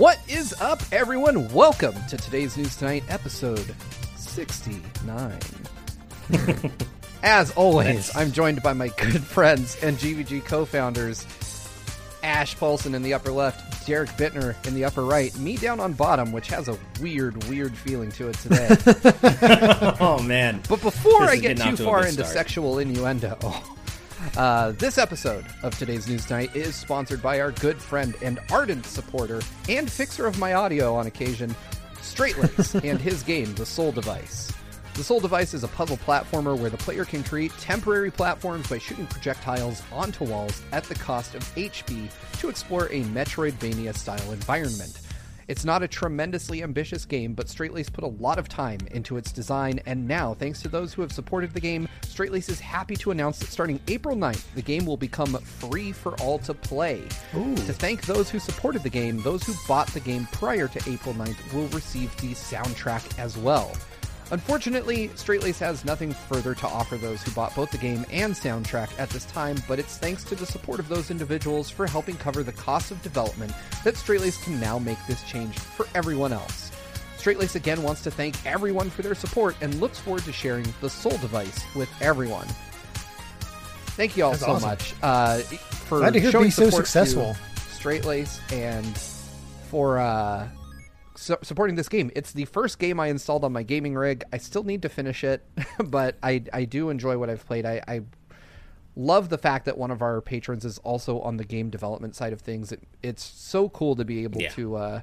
What is up, everyone? Welcome to today's News Tonight, episode 69. As always, I'm joined by my good friends and GVG co founders, Ash Paulson in the upper left, Derek Bittner in the upper right, me down on bottom, which has a weird, weird feeling to it today. oh, man. But before This I is get getting too to a far good into start. sexual innuendo, uh, this episode of today's News Night is sponsored by our good friend and ardent supporter and fixer of my audio on occasion, Straightlaced, and his game, The Soul Device. The Soul Device is a puzzle platformer where the player can create temporary platforms by shooting projectiles onto walls at the cost of HP to explore a Metroidvania style environment. It's not a tremendously ambitious game, but Straightlace put a lot of time into its design, and now, thanks to those who have supported the game, Straightlace is happy to announce that starting April 9th, the game will become free for all to play. To thank those who supported the game, those who bought the game prior to April 9th will receive the soundtrack as well. Unfortunately, Straightlace has nothing further to offer those who bought both the game and soundtrack at this time, but it's thanks to the support of those individuals for helping cover the cost of development that Straightlace can now make this change for everyone else. Straightlace again wants to thank everyone for their support and looks forward to sharing the Soul device with everyone. Thank you all That's so awesome. much uh, for Glad to hear showing be so support to successful. Straight-Lace and for uh, su- supporting this game. It's the first game I installed on my gaming rig. I still need to finish it, but I I do enjoy what I've played. I, I love the fact that one of our patrons is also on the game development side of things. It, it's so cool to be able Yeah. to uh,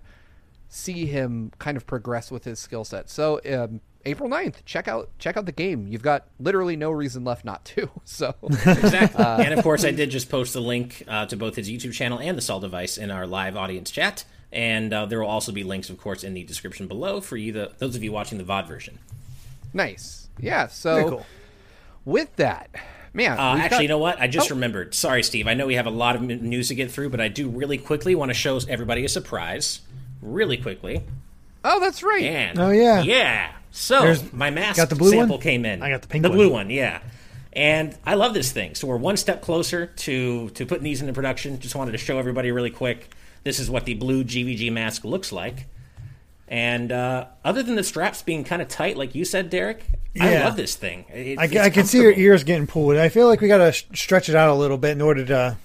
see him kind of progress with his skill set. So um, April 9th, check out check out the game. You've got literally no reason left not to. So Exactly. and of course, I did just post the link uh, to both his YouTube channel and the Soul device in our live audience chat. And uh, there will also be links, of course, in the description below for you, the, those of you watching the VOD version. nice. Yeah, so Very cool. with that, man, Uh, actually, got- you know what? I just Oh. remembered. Sorry, Steve. I know we have a lot of news to get through, but I do really quickly want to show everybody a surprise. Really quickly. Oh, that's right. And Oh, yeah. yeah. So There's- my mask got the blue sample one? came in. I got the pink The one. blue one, yeah. And I love this thing. So we're one step closer to to putting these into production. Just wanted to show everybody really quick. This is what the blue GVG mask looks like. And uh, other than the straps being kind of tight, like you said, Derek, I love this thing. It- I, I can see your ears getting pulled. I feel like we gotta sh- stretch it out a little bit in order to.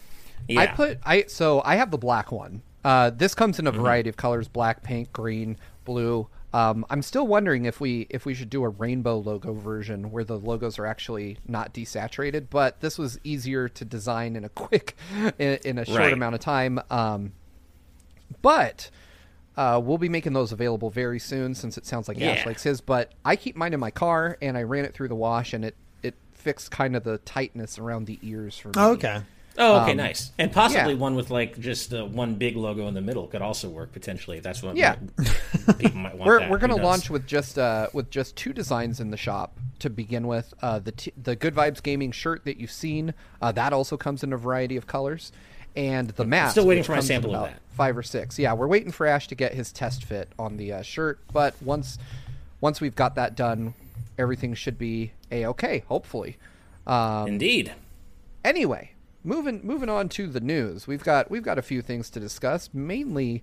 Yeah. I put I so I have the black one. Uh, this comes in a Mm-hmm. variety of colors: black, pink, green, blue. Um, I'm still wondering if we if we should do a rainbow logo version where the logos are actually not desaturated. But this was easier to design in a quick in, in a short Right. amount of time. Um, but uh, we'll be making those available very soon since it sounds like Ash likes his. But I keep mine in my car and I ran it through the wash and it it fixed kind of the tightness around the ears for me. Oh, okay. Oh, okay, Um, nice. And possibly yeah. one with like just uh, one big logo in the middle could also work potentially. If that's what Yeah. people might want. we're that. we're gonna launch with just uh with just two designs in the shop to begin with. Uh, the t- the Good Vibes Gaming shirt that you've seen uh, that also comes in a variety of colors, and the mask. still waiting for my sample of that. Five or six. Yeah, we're waiting for Ash to get his test fit on the uh, shirt, but once once we've got that done, everything should be a okay. Hopefully. Um, Indeed. anyway, moving moving on to the news. We've got we've got a few things to discuss, mainly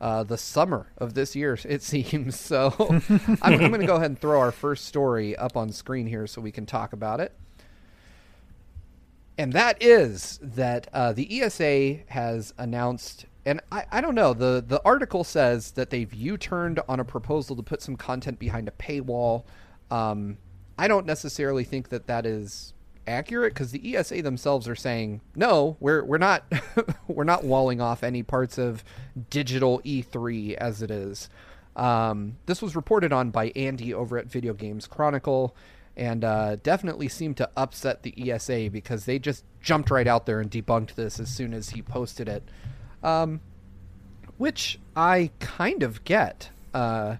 uh, the summer of this year. It seems so. I'm, I'm going to go ahead and throw our first story up on screen here so we can talk about it. And that is that uh, the ESA has announced, and I, I don't know. the The article says that they've U-turned on a proposal to put some content behind a paywall. Um, I don't necessarily think that that is accurate because the ESA themselves are saying no, we're we're not we're not walling off any parts of digital E3 as it is. Um, this was reported on by Andy over at Video Games Chronicle, and uh, definitely seemed to upset the ESA because they just jumped right out there and debunked this as soon as he posted it, um, which I kind of get. Uh,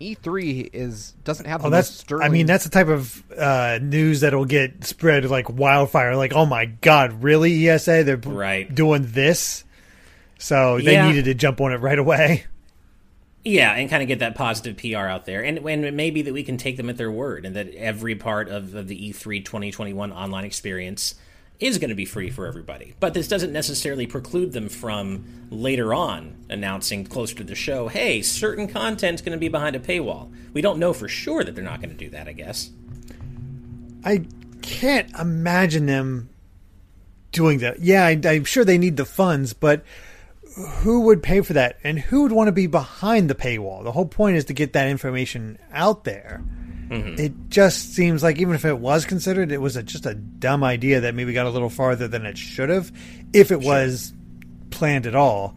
E3 is doesn't have Oh, most that's. sterling. I mean, that's the type of uh, news that'll get spread like wildfire. Like, oh my god, really? ESA, they're Right. doing this. So they Yeah. needed to jump on it right away. Yeah, and kind of get that positive PR out there, and and it may be that we can take them at their word, and that every part of, of the E3 2021 online experience is going to be free for everybody. But this doesn't necessarily preclude them from later on announcing closer to the show, hey, certain content's going to be behind a paywall. We don't know for sure that they're not going to do that, I guess. I can't imagine them doing that. Yeah, I, I'm sure they need the funds, but who would pay for that and who would want to be behind the paywall? The whole point is to get that information out there. Mm-hmm. It just seems like even if it was considered, it was a, just a dumb idea that maybe got a little farther than it should have, if it sure. was planned at all.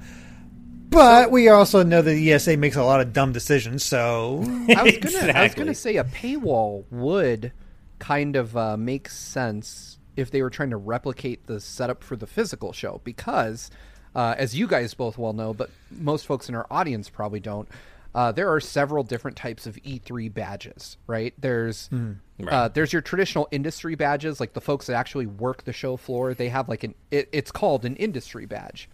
But we also know that the ESA makes a lot of dumb decisions. So I was gonna, exactly. I was gonna say a paywall would kind of uh, make sense if they were trying to replicate the setup for the physical show, because uh, as you guys both well know, but most folks in our audience probably don't uh, there are several different types of E3 badges, right? There's mm, right. Uh, there's your traditional industry badges, like the folks that actually work the show floor. They have like an it, it's called an industry badge.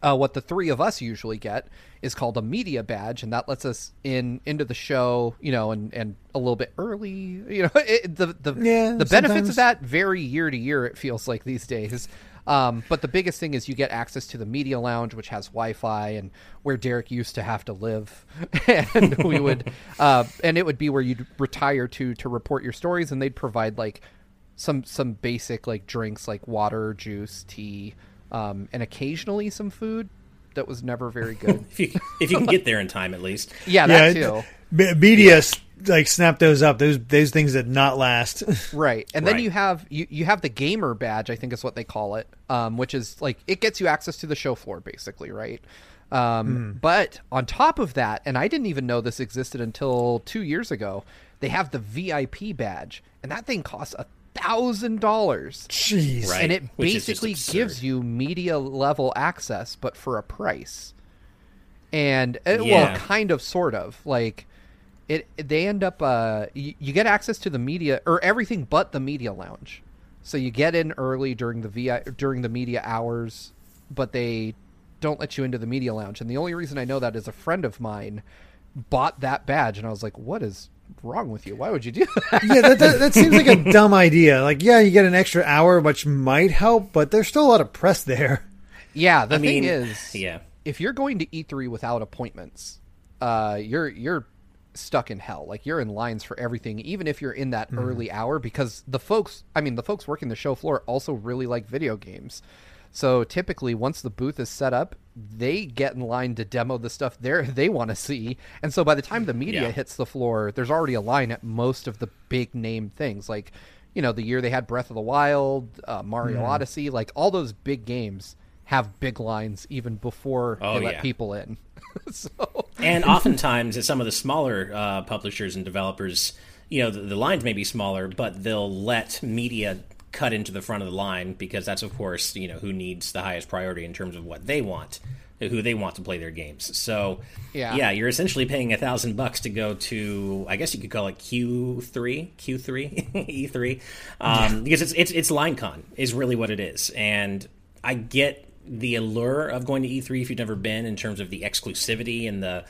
Uh, what the three of us usually get is called a media badge, and that lets us in into the show, you know, and, and a little bit early. You know, it, the the yeah, the benefits of that vary year to year. It feels like these days. Um, but the biggest thing is you get access to the media lounge, which has Wi-Fi and where Derek used to have to live, and we would, uh, and it would be where you'd retire to to report your stories, and they'd provide like some some basic like drinks like water, juice, tea, um, and occasionally some food that was never very good. if you if you can get there in time, at least. Yeah, that yeah, too. Media like snap those up. Those those things that not last. right, and then right. you have you you have the gamer badge. I think is what they call it, um, which is like it gets you access to the show floor, basically, right? Um, mm. But on top of that, and I didn't even know this existed until two years ago. They have the VIP badge, and that thing costs a thousand dollars. Jeez, right. and it Which basically gives you media level access, but for a price. And uh, yeah. well, kind of, sort of like it they end up uh, you, you, get access to the media or everything but the media lounge. So you get in early during the VI during the media hours, but they don't let you into the media lounge. And the only reason I know that is a friend of mine bought that badge, and I was like, "What is wrong with you? Why would you do that?" yeah, that, that, that seems like a dumb idea. Like, yeah, you get an extra hour, which might help, but there's still a lot of press there. Yeah, the I thing mean, is, yeah, if you're going to E3 without appointments, uh, you're you're stuck in hell. Like you're in lines for everything, even if you're in that mm. early hour, because the folks, I mean, the folks working the show floor also really like video games. So typically, once the booth is set up, they get in line to demo the stuff they they want to see. And so by the time the media yeah. hits the floor, there's already a line at most of the big name things, like you know the year they had Breath of the Wild, uh, Mario mm. Odyssey, like all those big games have big lines even before oh, they let yeah. people in. so. And oftentimes, at some of the smaller uh, publishers and developers, you know, the, the, lines may be smaller, but they'll let media cut into the front of the line because that's, of course, you know, who needs the highest priority in terms of what they want, who they want to play their games. So, yeah, yeah you're essentially paying a thousand bucks to go to, I guess you could call it Q three, Q three, E three, um, because it's it's it's LineCon is really what it is, and I get the allure of going to E3 if you've never been in terms of the exclusivity and the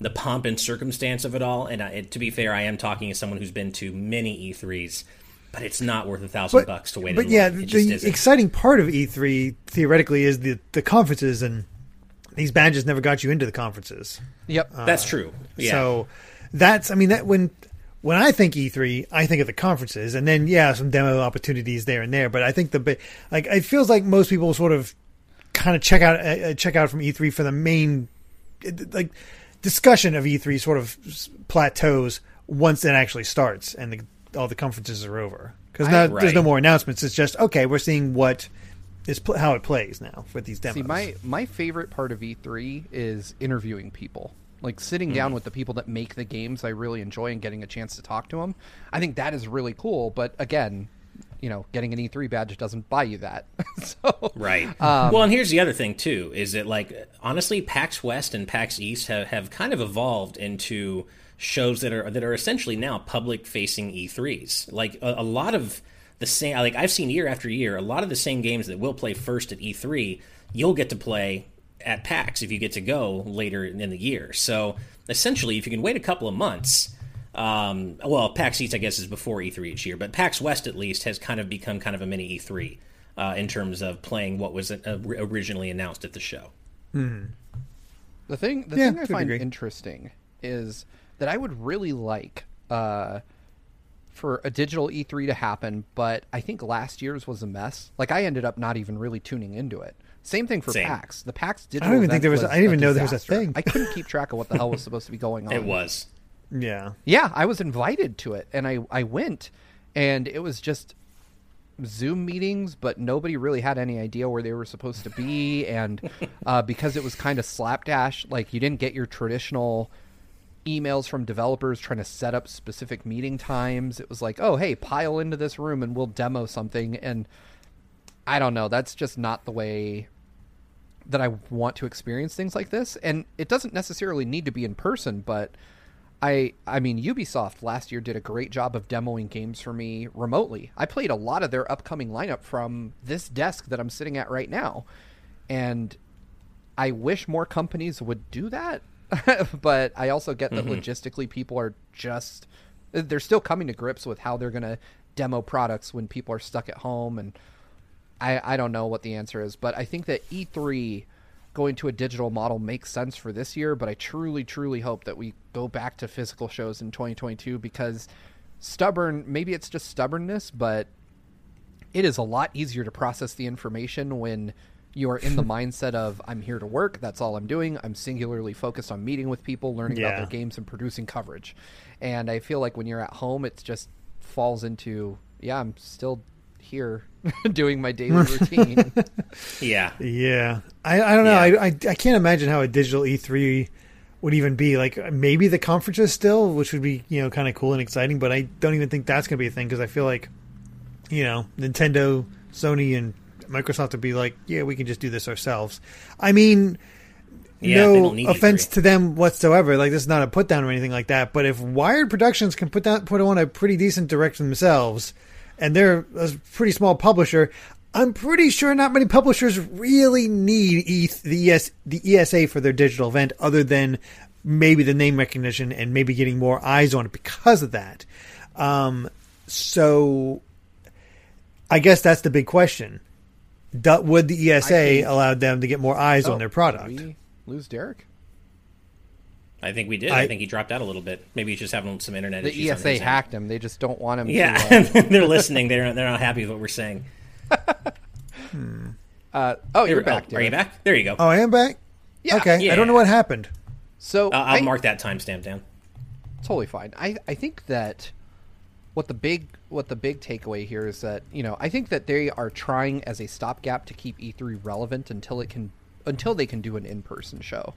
the pomp and circumstance of it all. And I, to be fair, I am talking as someone who's been to many E3s, but it's not worth a thousand bucks to wait. But yeah, the exciting part of E3 theoretically is the the conferences, and these badges never got you into the conferences. Yep, uh, that's true. Yeah. So that's I mean that when when I think E3, I think of the conferences, and then yeah, some demo opportunities there and there. But I think the like it feels like most people sort of kind of check out uh, uh check out from E3 for the main like discussion of E3 sort of plateaus once it actually starts and the, all the conferences are over because now right. there's no more announcements. It's just okay, we're seeing what is pl- how it plays now with these demos. See, my my favorite part of E3 is interviewing people. Like sitting mm. down with the people that make the games I really enjoy and getting a chance to talk to them. I think that is really cool. But again, you know, getting an E3 badge doesn't buy you that. so, right. Um, well, and here's the other thing too: is that like honestly, PAX West and PAX East have, have kind of evolved into shows that are that are essentially now public facing E3s. Like a, a lot of the same, like I've seen year after year, a lot of the same games that we'll play first at E3, you'll get to play at PAX if you get to go later in the year. So essentially, if you can wait a couple of months um, well, PAX East, I guess, is before E3 each year, but PAX West at least has kind of become kind of a mini E3 uh, in terms of playing what was uh, originally announced at the show. The thing, the Yeah, thing I find degree. interesting is that I would really like uh, for a digital E3 to happen, but I think last year's was a mess. Like I ended up not even really tuning into it. Same thing for Same. PAX. The PAX digital. even think there was- I didn't even know there was a thing. I couldn't keep track of what the hell was supposed to be going on. It was. Yeah. Yeah, I was invited to it, and I I went, and it was just Zoom meetings, but nobody really had any idea where they were supposed to be, and uh, because it was kind of slapdash, like you didn't get your traditional emails from developers trying to set up specific meeting times. It was like, oh hey, pile into this room and we'll demo something, and I don't know. That's just not the way that I want to experience things like this. And it doesn't necessarily need to be in person, but I I mean Ubisoft last year did a great job of demoing games for me remotely. I played a lot of their upcoming lineup from this desk that I'm sitting at right now. And I wish more companies would do that. but I also get that mm-hmm. logistically people are just they're still coming to grips with how they're going to demo products when people are stuck at home and I, I don't know what the answer is, but I think that E3 going to a digital model makes sense for this year, but I truly, truly hope that we go back to physical shows in 2022 because stubborn, maybe it's just stubbornness, but it is a lot easier to process the information when you are in the mindset of I'm here to work, that's all I'm doing. I'm singularly focused on meeting with people, learning about their games and producing coverage. And I feel like when you're at home it just falls into yeah, I'm still here doing my daily routine. Yeah. Yeah, I, I don't know. Yeah. I, I I can't imagine how a digital E3 would even be. Like maybe the conferences still, which would be you know kind of cool and exciting. But I don't even think that's going to be a thing because I feel like you know Nintendo, Sony, and Microsoft would be like, yeah, we can just do this ourselves. I mean. Yeah, no offense E3. to them whatsoever. Like this is not a put down or anything like that. But if Wired Productions can put down put on a pretty decent direction themselves, and they're a pretty small publisher, I'm pretty sure not many publishers really need E- the ES the ESA for their digital event, other than maybe the name recognition and maybe getting more eyes on it because of that. Um, so, I guess that's the big question. Do, would the ESA think- allow them to get more eyes Oh, on their product? we lose Derek? I think we did. I, I- think he dropped out a little bit. Maybe he's just having some internet The issues. on ESA his end. hacked him. They just don't want him Yeah, to. Uh, they're listening. They're they're not happy with what we're saying. uh, oh, you're Oh, back, Are you back? There you go. Oh, I am back. Yeah. Okay, I don't know what happened. So Uh, I'll I- mark that timestamp down. totally fine. I, I think that what the big what the big takeaway here is that you know I think that they are trying as a stopgap to keep E3 relevant until it can until they can do an in person show.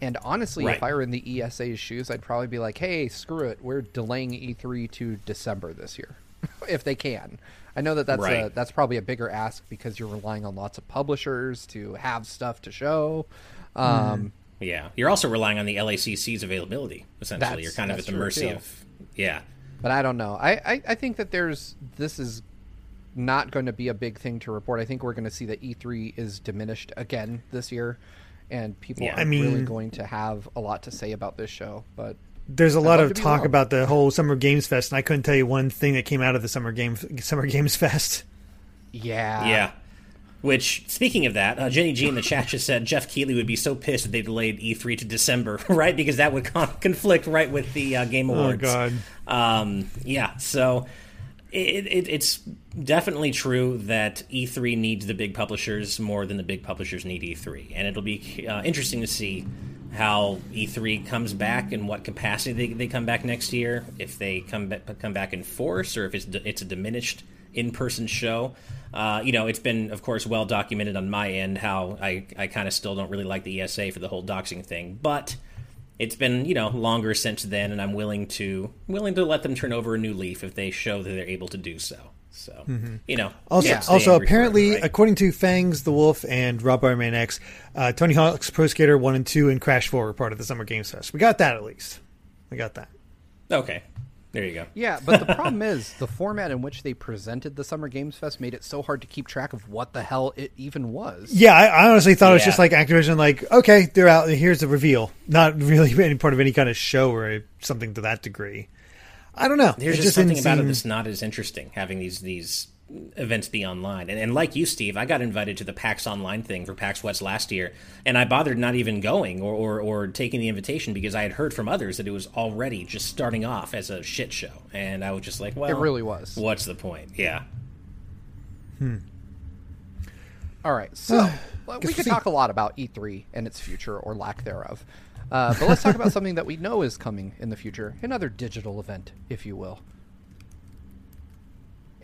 And honestly, Right. if I were in the ESA's shoes, I'd probably be like, "Hey, screw it, we're delaying E3 to December this year, if they can." I know that that's a, that's probably a bigger ask because you're relying on lots of publishers to have stuff to show. Um, Yeah, you're also relying on the LACC's availability. Essentially, you're kind of at the mercy too. of. Yeah, But I don't know. I, I, I think that there's this is not going to be a big thing to report. I think we're going to see that E3 is diminished again this year, and people Yeah. are I mean- really going to have a lot to say about this show. But There's a lot of talk wrong. about the whole Summer Games Fest, and I couldn't tell you one thing that came out of the Summer Games Summer Games Fest. yeah, yeah. Which, speaking of that, uh, Jenny G in the chat just said Geoff Keighley would be so pissed if they delayed E3 to December, right? Because that would con- conflict right with the uh, Game Awards. Oh God. Um, yeah, so it, it, it's definitely true that E3 needs the big publishers more than the big publishers need E3, and it'll be uh, interesting to see how E3 comes back and what capacity they, they come back next year. If they come back, come back in force, or if it's it's a diminished in-person show. Uh, you know, it's been, of course, well documented on my end how I, I kind of still don't really like the ESA for the whole doxing thing, but it's been you know longer since then, and I'm willing to willing to let them turn over a new leaf if they show that they're able to do so. So you know, Also, can't also apparently, forever, right? according to Fangs the Wolf and Rob Ironman X, uh, Tony Hawk's Pro Skater One and Two and Crash Four were part of the Summer Games Fest. We got that at least. We got that. okay, there you go. yeah. But the problem is the format in which they presented the Summer Games Fest made it so hard to keep track of what the hell it even was. Yeah, I, I honestly thought it was just like Activision, like okay, they're out. Here's the reveal. Not really any part of any kind of show or something to that degree. I don't know. There's It just, didn't something about it that's not as interesting having these these events be online. And, and like you, Steve, I got invited to the PAX Online thing for PAX West last year, and I bothered not even going or, or, or taking the invitation because I had heard from others that it was already just starting off as a shit show. And I was just like, well, It really was. What's the point? Yeah. Hmm. All right, so well, we could see. talk a lot about E3 and its future or lack thereof. Uh, but let's talk about something that we know is coming in the future, another digital event, if you will.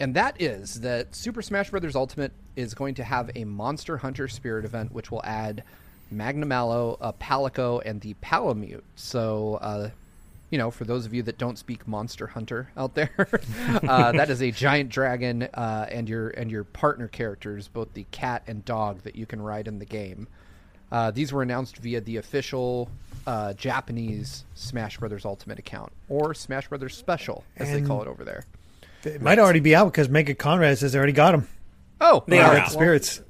And that is that Super Smash Bros. Ultimate is going to have a Monster Hunter Spirit event, which will add Magnamalo, uh, Palico, and the Palamute. So, uh, you know, for those of you that don't speak Monster Hunter out there, uh, that is a giant dragon uh, and your and your partner characters, both the cat and dog, that you can ride in the game. Uh, these were announced via the official uh, Japanese Smash Brothers Ultimate account, or Smash Brothers Special, as they call it over there. It might already be out because Mega Conrad says they already got them. Oh, They are right, out. well, Spirits.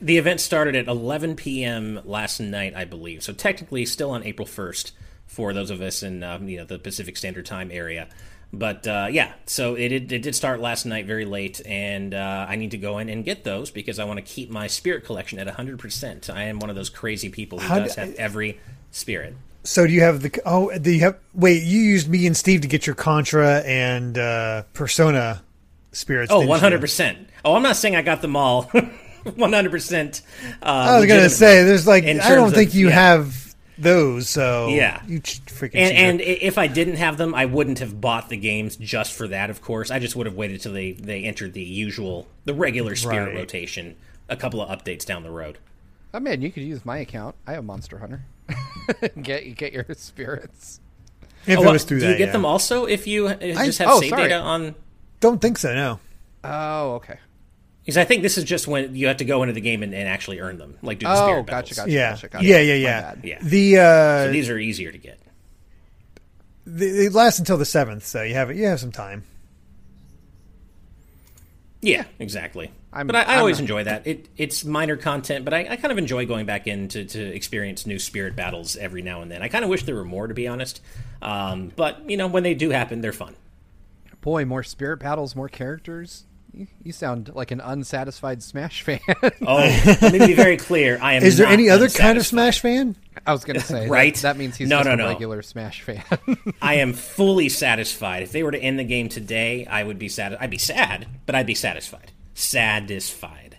The event started at 11 p.m. last night, I believe. So technically, still on April 1st for those of us in um, you know the Pacific Standard Time area. But uh, yeah, so it, did- it did start last night very late, and uh, I need to go in and get those because I want to keep my spirit collection at 100%. I am one of those crazy people who How does d- have every spirit. So do you have the? Oh, do you have? Wait, you used me and Steve to get your Contra and uh, Persona spirits. Oh, 100%. Oh, I'm not saying I got them all 100%. Uh, I was gonna say, there's like I don't think of- you yeah. have those. So Yeah. you freaking And, and if I didn't have them, I wouldn't have bought the games just for that. Of course, I just would have waited till they they entered the usual, the regular spirit Right. rotation. A couple of updates down the road. Oh man, you could use my account. I have Monster Hunter. get get your spirits. if Oh, it well, was through do that, you get yeah. them also if you uh, just have oh, save sorry. data on? Don't think so. No. Oh, okay. Because I think this is just when you have to go into the game and, and actually earn them, like do the Oh, spirit gotcha, battles. gotcha. Yeah. gotcha. yeah. Yeah. Yeah. Yeah. The uh, So these are easier to get. the, it lasts until the seventh, so you have you have some time. Yeah, exactly. I'm- but I, I I'm always a- enjoy that. It it's minor content, but I, I kind of enjoy going back in to, to experience new spirit battles every now and then. I kind of wish there were more, to be honest. Um, but you know, when they do happen, they're fun. Boy, more spirit battles, more characters. You, you sound like an unsatisfied Smash fan. Oh, let me be very clear. I am. Is there not any other kind of. Smash fan? I was going to say, Right? That, means he's No, just no, a no. regular Smash fan. I am fully satisfied. If they were to end the game today, I would be sad. I'd be sad, but I'd be satisfied. Satisfied.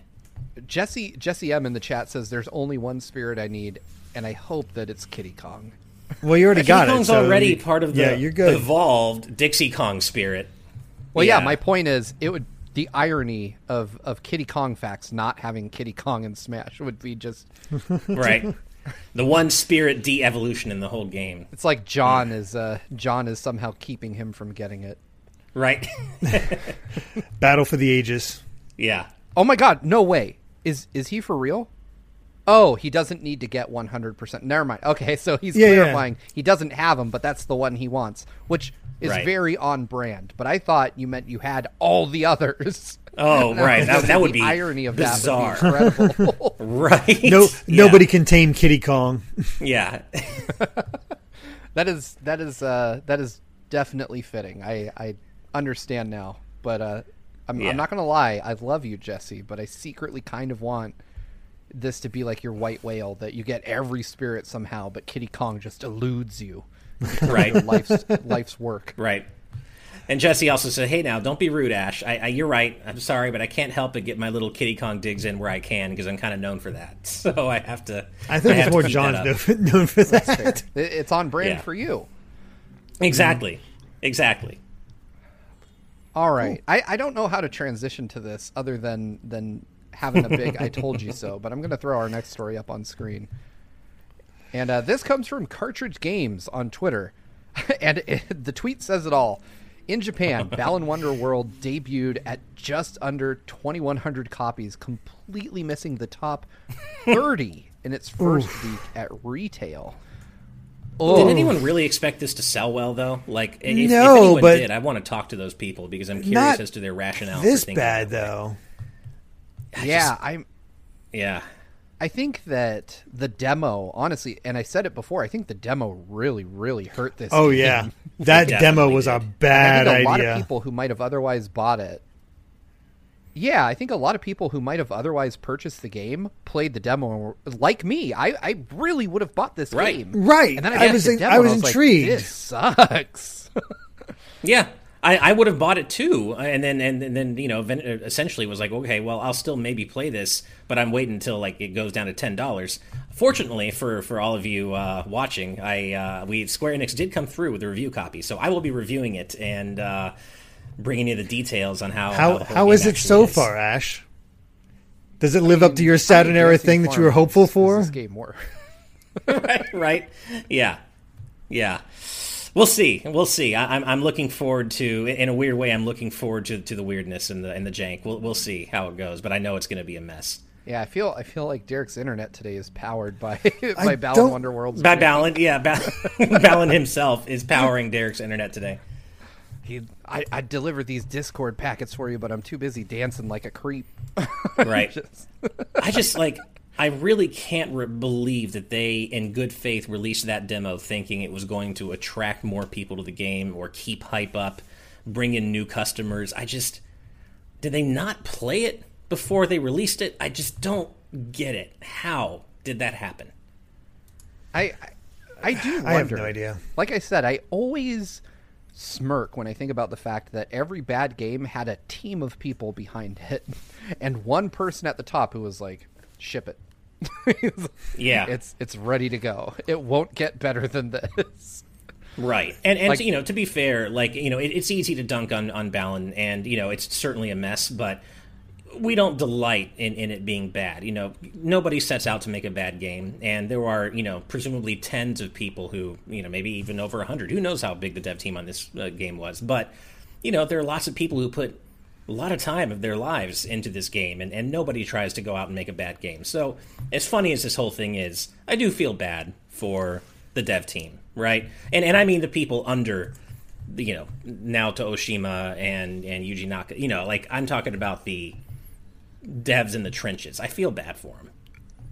Jesse Jesse M in the chat says there's only one spirit I need, and I hope that it's Kiddy Kong. Well, you already got King it. Kong's so already you- part of the yeah. You're good. evolved Dixie Kong spirit. Well, yeah. Yeah. my point is, it would the irony of of Kiddy Kong facts not having Kiddy Kong in Smash would be just. right? the one spirit de-evolution in the whole game, It's like John is uh, John is somehow keeping him from getting it. right? Battle for the ages. Yeah, Oh my God! No way. Is is he for real? Oh, he doesn't need to get 100%. Never mind. Okay, so he's Yeah, yeah. clarifying he doesn't have them, but that's the one he wants, which is Right. very on brand. But I thought you meant you had all the others. Oh, right. That, that would the be irony of bizarre, that would be incredible. right? No, Yeah. nobody can tame Kiddy Kong. Yeah, that is that is uh, that is definitely fitting. I I understand now, but uh, I'm, Yeah. I'm not gonna lie. I love you, Jesse, but I secretly kind of want this to be like your white whale that you get every spirit somehow, but Kiddy Kong just eludes you. right, Your life's life's work. right. And Jesse also said, "Hey, now don't be rude, Ash. I, I, you're right. I'm sorry, but I can't help but get my little Kiddy Kong digs in where I can because I'm kind of known for that. So I have to. I think have it's more keep John's known, known for that. It- It's on brand Yeah. for you. Exactly, exactly. All right. I, I don't know how to transition to this other than than having a big I told you so, but I'm going to throw our next story up on screen. And uh, this comes from Cartridge Games on Twitter. and it, the tweet says it all. In Japan, Balan Wonderworld debuted at just under 2,100 copies, completely missing the top 30 in its first week at retail. Did oh. anyone really expect this to sell well, though? Like, if, if No, anyone but- did, I want to talk to those people because I'm curious as to their rationale. for this thinking bad that way. though. yeah, I'm Yeah, I think that the demo, honestly, and I said it before, I think the demo really, really hurt this. Oh game. yeah, that demo definitely was a did. I bad think a lot idea. of people who might have otherwise bought it yeah, I think a lot of people who might have otherwise purchased the game played the demo and were, like me. I, I really would have bought this Right. game. Right. And then I I, was was, the in- demo I and was like, intrigued. this sucks. Yeah, I, I would have bought it too, and then and, and then you know ven- essentially was like, okay, well, I'll still maybe play this, but I'm waiting until like it goes down to ten dollars. Fortunately for for all of you uh, watching, I uh, we Square Enix did come through with a review copy, so I will be reviewing it and uh, bringing you the details on how How the how game is it so is. far, Ash? Does it live up to your How Saturn era thing that you were hopeful for? This game work. right, right, yeah, yeah. We'll see. We'll see. I, I'm I'm looking forward to, in a weird way, I'm looking forward to, to the weirdness and the and the jank. We'll we'll see how it goes, but I know it's going to be a mess. Yeah, I feel I feel like Derek's internet today is powered by I by Balan don't- Wonderworld's. By Balan, yeah, ba- Balan himself is powering Derek's internet today. He, I, I delivered these Discord packets for you, but I'm too busy dancing like a creep. Right. Just- I just like I really can't re- believe that they, in good faith, released that demo thinking it was going to attract more people to the game or keep hype up, bring in new customers. I just did they not play it before they released it? I just don't get it. How did that happen? I, I I do wonder. I have no idea. Like I said, I always smirk when I think about the fact that every bad game had a team of people behind it, and one person at the top who was like, "Ship it." Yeah. it's it's ready to go. It won't get better than this. Right, and and Like- you know, to be fair, like you know, it, it's easy to dunk on on Balan, and you know, it's certainly a mess, but we don't delight in, in it being bad. You know, nobody sets out to make a bad game, and there are you know presumably tens of people who you know maybe even over hundred. Who knows how big the dev team on this uh, game was? But you know, there are lots of people who put a lot of time of their lives into this game, and, and nobody tries to go out and make a bad game. So, as funny as this whole thing is, I do feel bad for the dev team, right? And and I mean the people under, you know, Naoto Ohshima and and Yuji Naka. You know, like I'm talking about the devs in the trenches. I feel bad for them.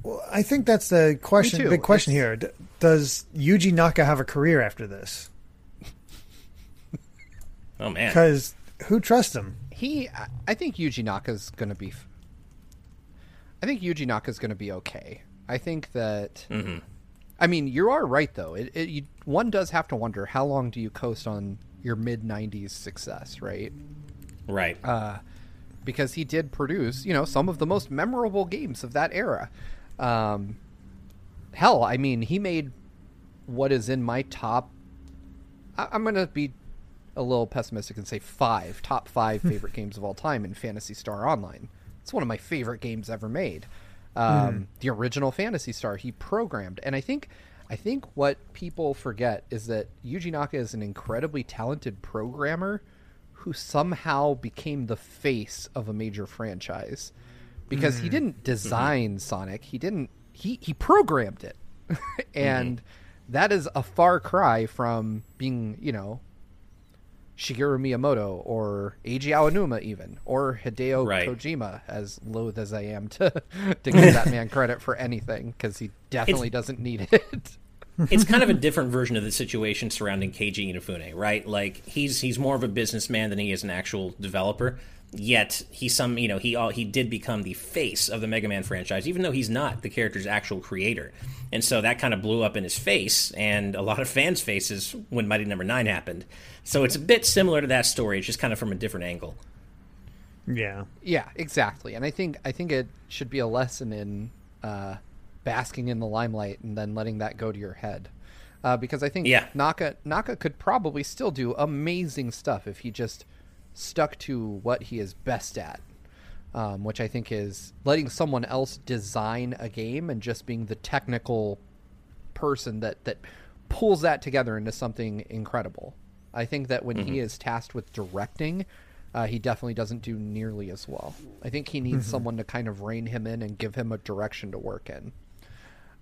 Well, I think that's the question. Big question It's- here. D- does Yuji Naka have a career after this? Oh man, Because who trusts him? He, I- I think Yuji Naka's gonna be. I think Yuji Naka's gonna be okay. I think that. I mean, you are right though. It, it you, one does have to wonder how long do you coast on your mid '90s success, right? right? uh, because he did produce, you know, some of the most memorable games of that era. Um, hell, I mean, he made what is in my top. I, I'm going to be a little pessimistic and say five top five favorite games of all time in Phantasy Star Online. It's one of my favorite games ever made. Um, The original Phantasy Star he programmed, and I think. I think what people forget is that Yuji Naka is an incredibly talented programmer who somehow became the face of a major franchise because he mm. didn't mm-hmm. design Sonic. He didn't. He he programmed it, mm-hmm. and that is a far cry from being you know Shigeru Miyamoto or Eiji Aonuma even or Hideo Right. Kojima. As loath as I am to to give that man credit for anything because he definitely doesn't need it. It's kind of a different version of the situation surrounding Keiji Inafune, right? Like he's he's more of a businessman than he is an actual developer. Yet he some you know he all he did become the face of the Mega Man franchise, even though he's not the character's actual creator. And so that kind of blew up in his face and a lot of fans' faces when Mighty Number Nine happened. So it's a bit similar to that story. It's just kind of from a different angle. Yeah. Yeah, exactly. And I think I think it should be a lesson in uh, basking in the limelight and then letting that go to your head. Uh, because I think Yeah. Naka Naka could probably still do amazing stuff if he just stuck to what he is best at. Um, which I think is letting someone else design a game and just being the technical person that that pulls that together into something incredible. I think that when he is tasked with directing, uh, he definitely doesn't do nearly as well. I think he needs someone to kind of rein him in and give him a direction to work in.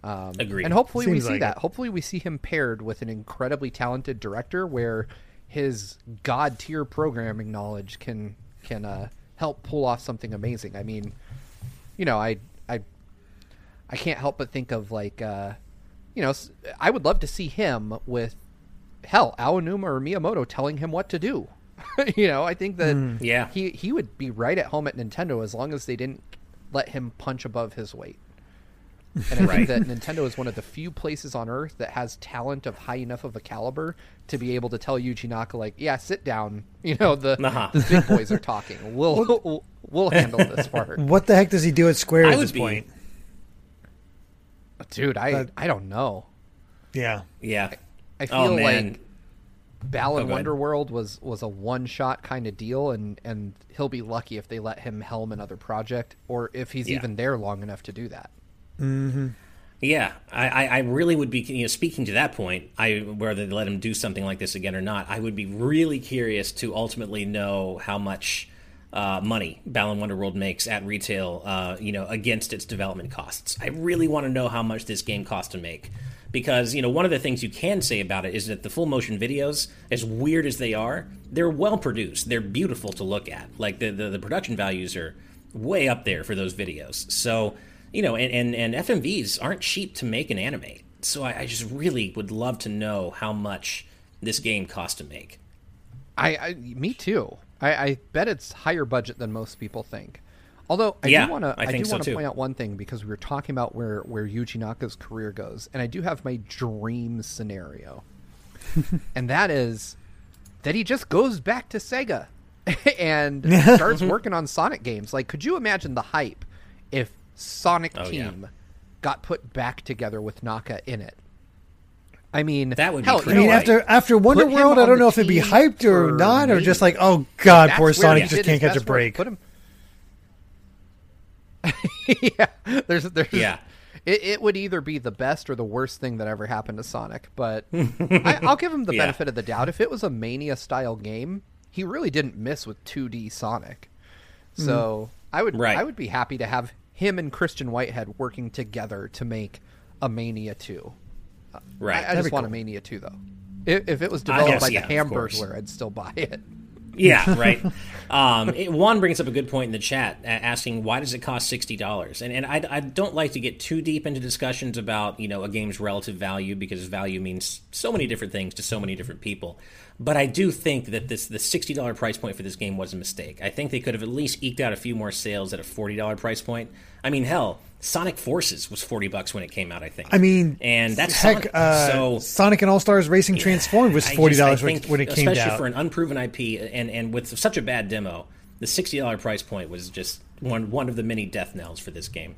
Um, Agreed. And hopefully we see like that. it. Hopefully we see him paired with an incredibly talented director where his god tier programming knowledge can can uh, help pull off something amazing. I mean, you know, I I I can't help but think of like uh, you know, I would love to see him with hell Aonuma or Miyamoto telling him what to do. you know, I think that Yeah. he he would be right at home at Nintendo as long as they didn't let him punch above his weight. And I Right. think that Nintendo is one of the few places on earth that has talent of high enough of a caliber to be able to tell Yuji Naka, like, yeah, sit down. You know, the, Uh-huh. the big boys are talking. We'll we'll, we'll handle this part, What the heck does he do at Square I at this be- point? dude. I But- I don't know. Yeah. Yeah. I feel Oh man. like Balan Oh, go ahead. Wonderworld was was a one shot kind of deal, and and he'll be lucky if they let him helm another project, or if he's Yeah. even there long enough to do that. Yeah, I, I, I really would be. You know, speaking to that point, I whether they let him do something like this again or not, I would be really curious to ultimately know how much uh, money Balan Wonderworld makes at retail. Uh, you know, against its development costs. I really want to know how much this game cost to make. Because you know one of the things you can say about it is that the full motion videos, as weird as they are, they're well produced. They're beautiful to look at. Like the the, the production values are way up there for those videos. So you know, and, and, and FMVs aren't cheap to make and animate. So I, I just really would love to know how much this game cost to make. I, I me too. I, I bet it's higher budget than most people think. Although I Yeah, do want to, I I, do so want to too. point out one thing because we were talking about where where Yuji Naka's career goes, and I do have my dream scenario, and that is that he just goes back to Sega and starts working on Sonic games. Like, could you imagine the hype if Sonic Oh, yeah. Team got put back together with Naka in it? I mean, That would be hell, I crazy. know mean, after after Wonderworld, I don't know if it'd be hyped or for not, or me. just like, oh god, That's poor Sonic just can't catch a break. Put him. yeah, there's there's Yeah. It, it would either be the best or the worst thing that ever happened to Sonic, but I, I'll give him the Yeah. benefit of the doubt. If it was a Mania style game, he really didn't miss with 2D Sonic. So mm. I would Right. I would be happy to have him and Christian Whitehead working together to make a Mania 2. Right. I, I just be want a. Mania 2 though. If, if it was developed guess, by yeah, the of. Hamburglar, I'd still buy it. Yeah, right. um, it, Juan brings up a good point in the chat, a- asking why does it cost sixty dollars? And and I, I don't like to get too deep into discussions about you know a game's relative value because value means so many different things to so many different people. But I do think that this the sixty dollar price point for this game was a mistake. I think they could have at least eked out a few more sales at a forty dollar price point. I mean, hell, Sonic Forces was forty bucks when it came out. I think. I mean, and that's heck, Sonic. uh, so Sonic and All Stars Racing Transformed was forty dollars when, when it came out. especially for an unproven IP and and with such a bad demo. The sixty dollar price point was just one one of the many death knells for this game.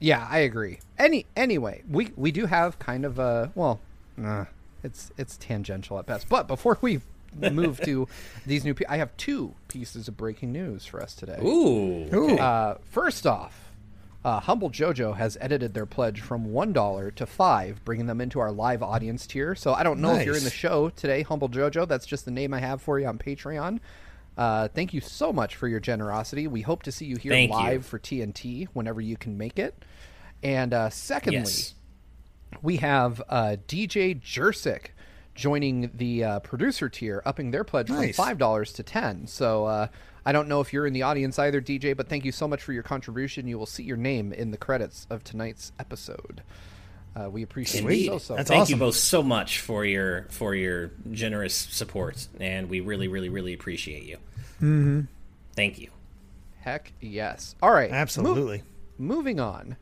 Yeah, I agree. Any anyway, we we do have kind of a well, uh, it's it's tangential at best. But before we move to these new, pe- I have two pieces of breaking news for us today. Ooh, Ooh. Uh, first off, uh, Humble JoJo has edited their pledge from one dollar to five, bringing them into our live audience tier. So I don't know if you're in the show today, Humble JoJo. That's just the name I have for you on Patreon. Uh, thank you so much for your generosity. We hope to see you here Thank you. live for TNT whenever you can make it. And uh, secondly, yes. We have uh, DJ Jersik joining the uh, producer tier, upping their pledge Nice. from five dollars to ten. So uh, I don't know if you're in the audience either, DJ, but thank you so much for your contribution. You will see your name in the credits of tonight's episode. Uh, we appreciate Indeed. it so so. That's Thank awesome. you both so much for your for your generous support, and we really, really, really appreciate you. Mm-hmm. Thank you. Heck yes. All right, Mo- Absolutely. moving on.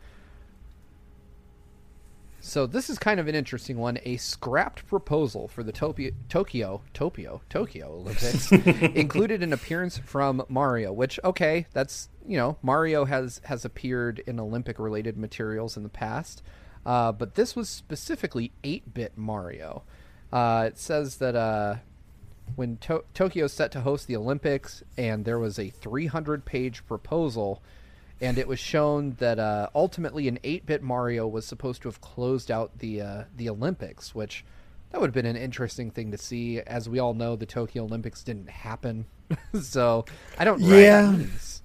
So this is kind of an interesting one. A scrapped proposal for the Topio, Tokyo Tokyo Tokyo Olympics included an appearance from Mario. Which okay, that's you know Mario has has appeared in Olympic related materials in the past, uh, but this was specifically eight bit Mario. Uh, it says that uh, when to- Tokyo set to host the Olympics, and there was a 300 page proposal, and it was shown that uh, ultimately an 8 bit Mario was supposed to have closed out the uh, the Olympics, which that would have been an interesting thing to see. As we all know, the Tokyo Olympics didn't happen, so I don't. know Yeah. that.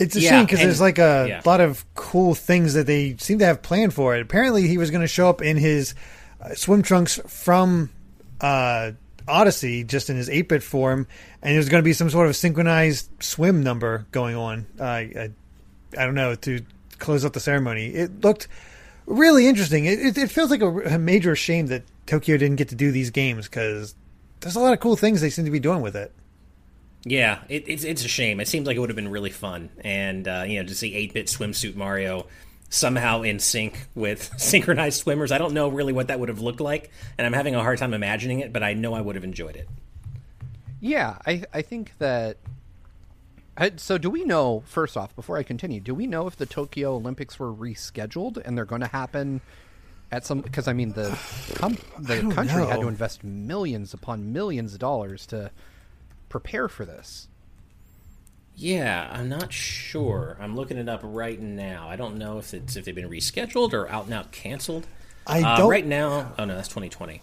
It's a Yeah, shame because there's like a yeah. lot of cool things that they seem to have planned for it. Apparently, he was going to show up in his uh, swim trunks from uh, Odyssey, just in his 8 bit form, and there's going to be some sort of synchronized swim number going on. Uh, I, I don't know, to close out the ceremony. It looked really interesting. It, it, it feels like a, a major shame that Tokyo didn't get to do these games because there's a lot of cool things they seem to be doing with it. Yeah, it, it's it's a shame. It seems like it would have been really fun, and uh, you know, to see eight bit swimsuit Mario somehow in sync with synchronized swimmers. I don't know really what that would have looked like, and I'm having a hard time imagining it. But I know I would have enjoyed it. Yeah, I I think that. I, so do we know? First off, before I continue, do we know if the Tokyo Olympics were rescheduled and they're going to happen at some? Because I mean, the com, the don't country had to invest millions upon millions of dollars to prepare for this. Yeah, I'm not sure. I'm looking it up right now. I don't know if it's if they've been rescheduled or out and out canceled. I Uh, don't. right now. Oh no, that's 2020.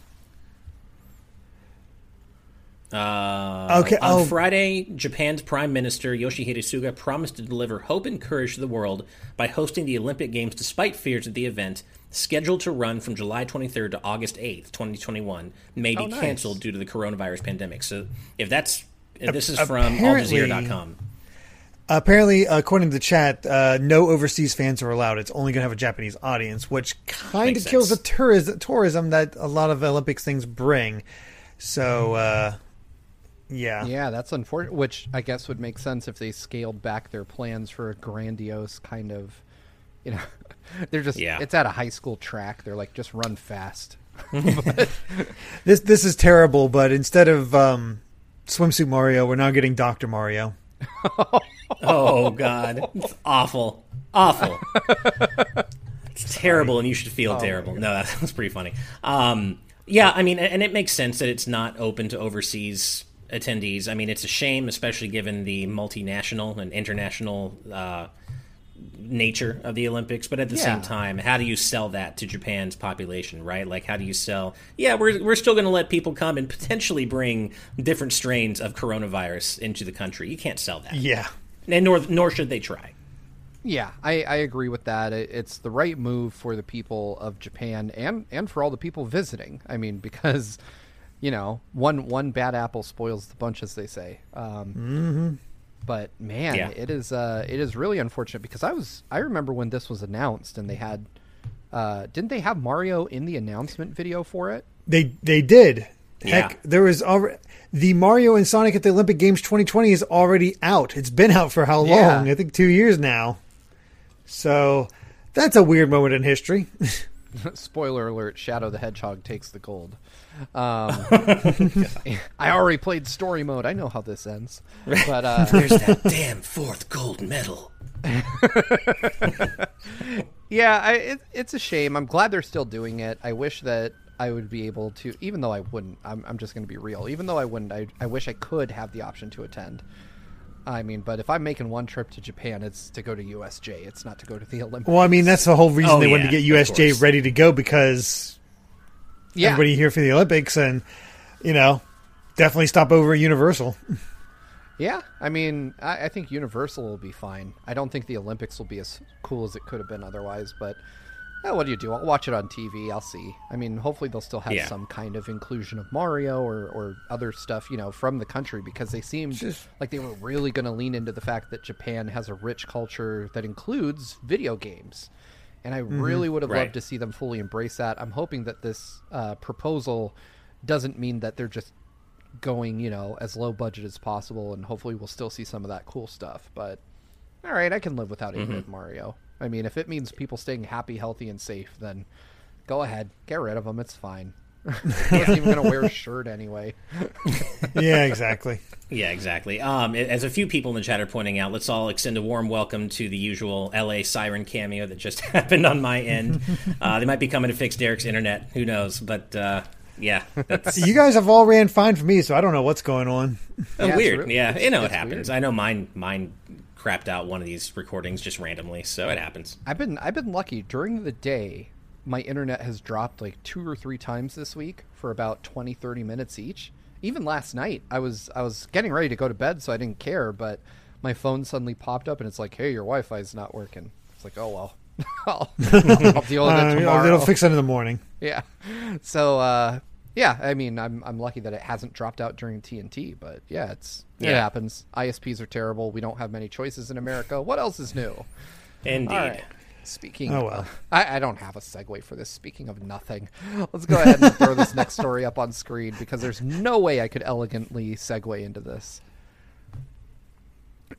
Uh, Okay, On oh. Friday, Japan's Prime Minister Yoshihide Suga promised to deliver hope and courage to the world by hosting the Olympic Games despite fears that the event, scheduled to run from July 23rd to August 8th, 2021, may be Oh, nice. canceled due to the coronavirus pandemic. So, if that's if this is from apparently- AlJazeera.com. Apparently, according to the chat, uh, no overseas fans are allowed. It's only going to have a Japanese audience, which kind of kills the tourism, tourism that a lot of Olympics things bring. So, uh, yeah. Yeah, that's unfortunate. Which I guess would make sense if they scaled back their plans for a grandiose kind of, you know, they're just Yeah. it's at a high school track. They're like just run fast. This this is terrible, but instead of um, swimsuit Mario, we're now getting Doctor Mario. Oh God, it's awful, awful. it's terrible, and you should Oh, feel terrible. No, that was pretty funny. Um, yeah, I mean, and it makes sense that it's not open to overseas attendees. I mean, it's a shame, especially given the multinational and international uh, nature of the Olympics. But at the same time, how do you sell that to Japan's population, right? Like, how do you sell? Yeah, we're we're still going to let people come and potentially bring different strains of coronavirus into the country. You can't sell that Yeah. and nor nor should they try. Yeah, I, I agree with that. It, it's the right move for the people of Japan and and for all the people visiting. I mean, because you know, one one bad apple spoils the bunch, as they say. Um, Mm-hmm. But man, Yeah. it is uh, it is really unfortunate because I was I remember when this was announced and they had uh, didn't they have Mario in the announcement video for it? They they did. Heck, Yeah. there was already the Mario and Sonic at the Olympic Games 2020 is already out. It's been out for how long? Yeah. I think two years now. So that's a weird moment in history. Spoiler alert: Shadow the Hedgehog takes the gold. Um, I already played story mode. I know how this ends. But uh, There's that damn fourth gold medal. Yeah, I, it, it's a shame. I'm glad they're still doing it. I wish that I would be able to, even though I wouldn't. I'm, I'm just going to be real. Even though I wouldn't, I, I wish I could have the option to attend. I mean, but if I'm making one trip to Japan, it's to go to USJ. It's not to go to the Olympics. well, I mean, that's the whole reason Oh, they wanted to get USJ ready to go because yeah, everybody here for the Olympics and, you know, definitely stop over at Universal. yeah. I mean, I, I think Universal will be fine. I don't think the Olympics will be as cool as it could have been otherwise. But eh, what do you do? I'll watch it on TV. I'll see. I mean, hopefully they'll still have Yeah. some kind of inclusion of Mario or, or other stuff, you know, from the country because they seemed Just- like they were really going to lean into the fact that Japan has a rich culture that includes video games. And I really would have Right. loved to see them fully embrace that. I'm hoping that this uh, proposal doesn't mean that they're just going, you know, as low budget as possible, and hopefully we'll still see some of that cool stuff. But all right, I can live without a bit Mario. I mean, if it means people staying happy, healthy, and safe, then go ahead, get rid of them. It's fine. I wasn't even gonna wear a shirt anyway. yeah, exactly. Yeah, exactly. Um, as a few people in the chat are pointing out, let's all extend a warm welcome to the usual LA Siren cameo that just happened on my end. Uh, they might be coming to fix Derek's internet. Who knows? But uh, yeah, that's You guys have all ran fine for me, so I don't know what's going on. uh, it's weird. really- yeah, it's- you know it happens. weird. I know mine. Mine crapped out one of these recordings just randomly, so it happens. I've been I've been lucky during the day. My internet has dropped like two or three times this week for about 20 30 minutes each. Even last night, I was I was getting ready to go to bed, so I didn't care. But my phone suddenly popped up, and it's like, "Hey, your Wi-Fi is not working." It's like, "Oh well, I'll, I'll deal with it tomorrow." it'll fix it in the morning. yeah. So uh, yeah, I mean, I'm I'm lucky that it hasn't dropped out during TNT, but yeah, it's it happens. ISPs are terrible. We don't have many choices in America. What else is new? Indeed. All right. Speaking, Oh, well. of, I, I don't have a segue for this. Speaking of nothing, let's go ahead and throw this next story up on screen because there's no way I could elegantly segue into this.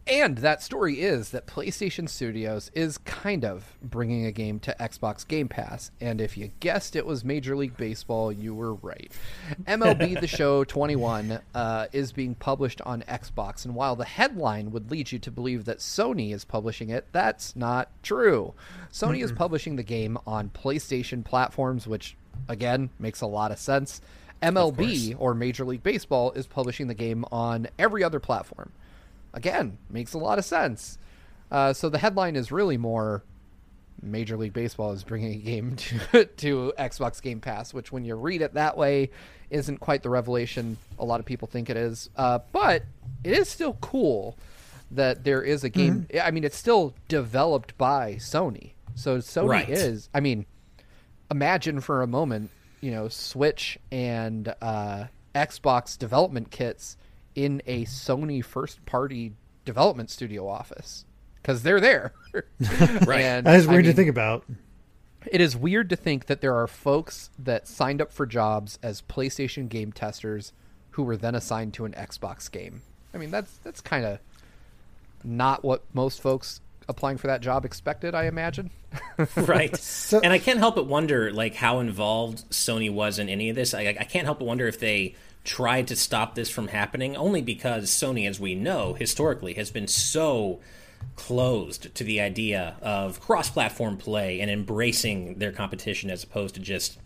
And that story is that PlayStation Studios is kind of bringing a game to Xbox Game Pass. And if you guessed it was Major League Baseball, you were right. MLB The Show 21 uh, is being published on Xbox. And while the headline would lead you to believe that Sony is publishing it, that's not true. Sony is publishing the game on PlayStation platforms, which, again, makes a lot of sense. MLB, or Major League Baseball, is publishing the game on every other platform again makes a lot of sense. Uh, so the headline is really more Major League Baseball is bringing a game to, to Xbox Game Pass, which when you read it that way isn't quite the revelation a lot of people think it is. Uh, but it is still cool that there is a game. I mean, it's still developed by Sony. So Sony Right. is, I mean, imagine for a moment, you know, Switch and uh, Xbox development kits in a Sony first party development studio office because they're there. Right. And, That is I weird to think about. It is weird to think that there are folks that signed up for jobs as PlayStation game testers who were then assigned to an Xbox game. I mean, that's that's kind of not what most folks applying for that job expected, I imagine. right. and I can't help but wonder, like, how involved Sony was in any of this. I, I can't help but wonder if they tried to stop this from happening, only because Sony, as we know, historically, has been so closed to the idea of cross-platform play and embracing their competition as opposed to just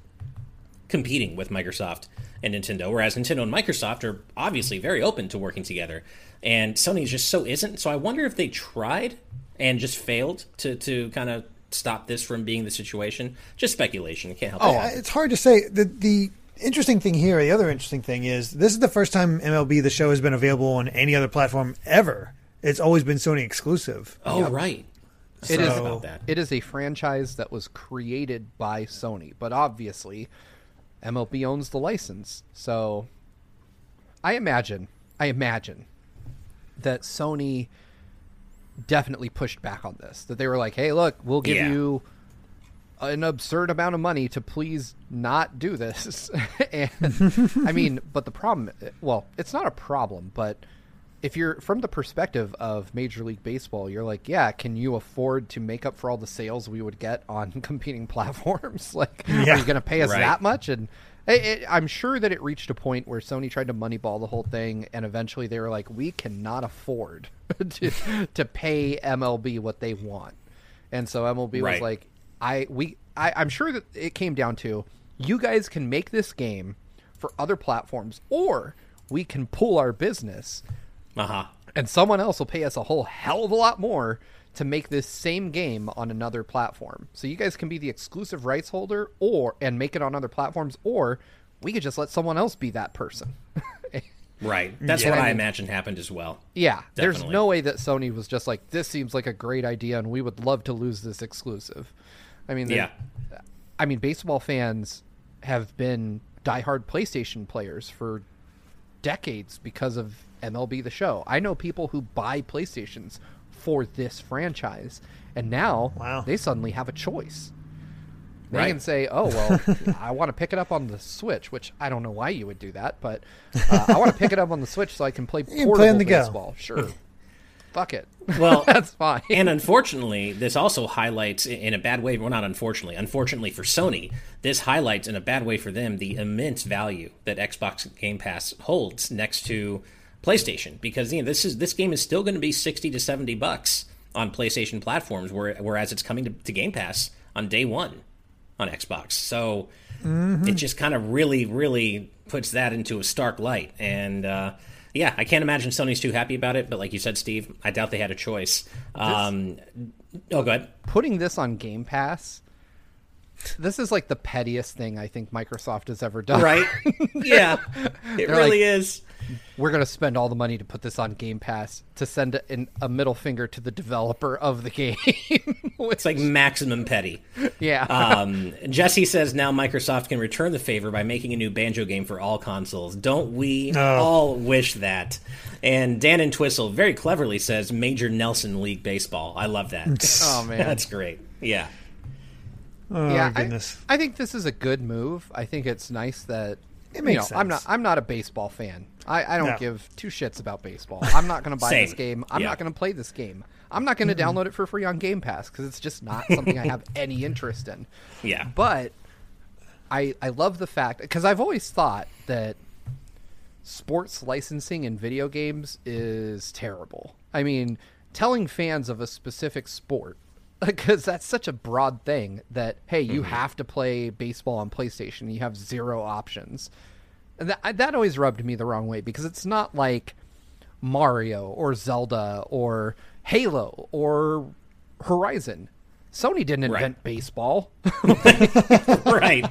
competing with Microsoft and Nintendo, whereas Nintendo and Microsoft are obviously very open to working together, and Sony just so isn't. So I wonder if they tried and just failed to to kind of stop this from being the situation. Just speculation. I can't help. Oh, it. It's hard to say. The the interesting thing here, the other interesting thing is this is the first time MLB the show has been available on any other platform ever. It's always been Sony exclusive. Oh, right. It Sorry is about that. It is a franchise that was created by Sony, but obviously MLB owns the license. So I imagine, I imagine that Sony definitely pushed back on this. That they were like, "Hey, look, we'll give Yeah. you an absurd amount of money to please not do this." and I mean, but the problem, well, it's not a problem, but if you're from the perspective of Major League Baseball, you're like, yeah, can you afford to make up for all the sales we would get on competing platforms? like, are you going to pay us Right. that much? And it, it, I'm sure that it reached a point where Sony tried to moneyball the whole thing, and eventually they were like, we cannot afford to to pay MLB what they want, and so MLB was like, I we I, I'm sure that it came down to you guys can make this game for other platforms, or we can pull our business Uh huh. and someone else will pay us a whole hell of a lot more to make this same game on another platform. So you guys can be the exclusive rights holder or and make it on other platforms or we could just let someone else be that person. Right. That's Yeah. what I mean- imagine happened as well. yeah, there's no way that Sony was just like this seems like a great idea and we would love to lose this exclusive. I mean, Yeah. I mean baseball fans have been diehard PlayStation players for decades because of MLB the show. I know people who buy PlayStations for this franchise, and now Wow. they suddenly have a choice. They Right. can say, "Oh well, I want to pick it up on the Switch," which I don't know why you would do that, but uh, I want to pick it up on the Switch so I can play can portable play on the go. baseball. Sure, fuck it. Well, that's fine. and unfortunately, this also highlights in a bad way. Well, not unfortunately. Unfortunately for Sony, this highlights in a bad way for them the immense value that Xbox Game Pass holds next to PlayStation, because you know this is this game is still going to be sixty to seventy bucks on PlayStation platforms, whereas it's coming to, to Game Pass on day one on Xbox. So it just kind of really, really puts that into a stark light. And uh, yeah, I can't imagine Sony's too happy about it. But like you said, Steve, I doubt they had a choice. Um, oh, go ahead. Putting this on Game Pass this is like the pettiest thing I think Microsoft has ever done. Right? yeah, it really is. We're going to spend all the money to put this on Game Pass to send a, a middle finger to the developer of the game. it's like maximum petty. Yeah. um, Jesse says now Microsoft can return the favor by making a new Banjo game for all consoles. Don't we all wish that? And Dan and Twistle very cleverly says Major Nelson League Baseball. I love that. oh man, that's great. Yeah. Oh yeah, goodness. I, I think this is a good move. I think it's nice that It you makes know, I'm not. I'm not a baseball fan. I, I don't No. give two shits about baseball. I'm not going to buy this game. I'm Yeah. not going to play this game. I'm not going to download it for free on Game Pass because it's just not something I have any interest in. Yeah. But I I love the fact because I've always thought that sports licensing in video games is terrible. I mean, telling fans of a specific sport because that's such a broad thing that hey, you mm-hmm. have to play baseball on PlayStation. You have zero options. That that always rubbed me the wrong way because it's not like Mario or Zelda or Halo or Horizon. Sony didn't Right. invent baseball. right.